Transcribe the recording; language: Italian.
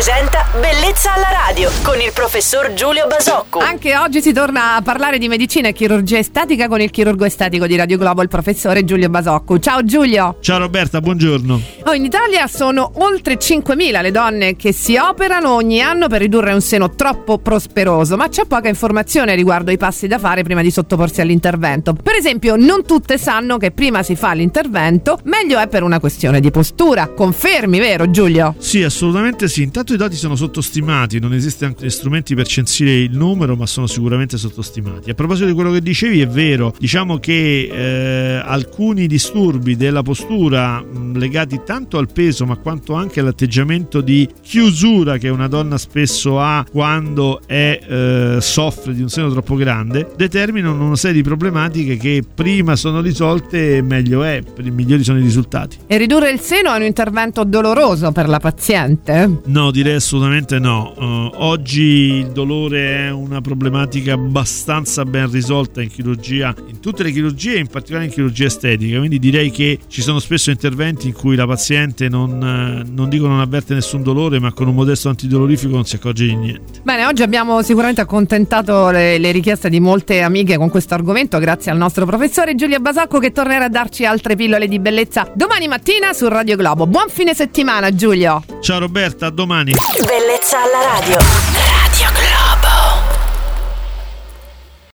presenta Bellezza alla radio con il professor Giulio Basocco. Anche oggi si torna a parlare di medicina e chirurgia estetica con il chirurgo estetico di Radio Globo, il professore Giulio Basocco. Ciao Giulio. Ciao Roberta, buongiorno. Oh, in Italia sono oltre 5.000 le donne che si operano ogni anno per ridurre un seno troppo prosperoso, ma c'è poca informazione riguardo ai passi da fare prima di sottoporsi all'intervento. Per esempio, non tutte sanno che prima si fa l'intervento, meglio è per una questione di postura. Confermi, vero Giulio? Sì, assolutamente sì. Intanto i dati sono sottostimati, non esistono strumenti per censire il numero, ma sono sicuramente sottostimati. A proposito di quello che dicevi, è vero, diciamo che eh, alcuni disturbi della postura mh, legati tanto al peso, ma quanto anche all'atteggiamento di chiusura che una donna spesso ha quando è, eh, soffre di un seno troppo grande, determinano una serie di problematiche che prima sono risolte meglio è, migliori sono i risultati. E ridurre il seno è un intervento doloroso per la paziente? No, direi assolutamente no. Uh, oggi il dolore è una problematica abbastanza ben risolta in chirurgia, in tutte le chirurgie, in particolare in chirurgia estetica. Quindi direi che ci sono spesso interventi in cui la paziente non, uh, non dico non avverte nessun dolore, ma con un modesto antidolorifico non si accorge di niente. Bene, oggi abbiamo sicuramente accontentato le, le richieste di molte amiche con questo argomento, grazie al nostro professore Giulia Basacco che tornerà a darci altre pillole di bellezza domani mattina su Radio Globo. Buon fine settimana, Giulio. Ciao Roberta, a domani. Bellezza alla radio.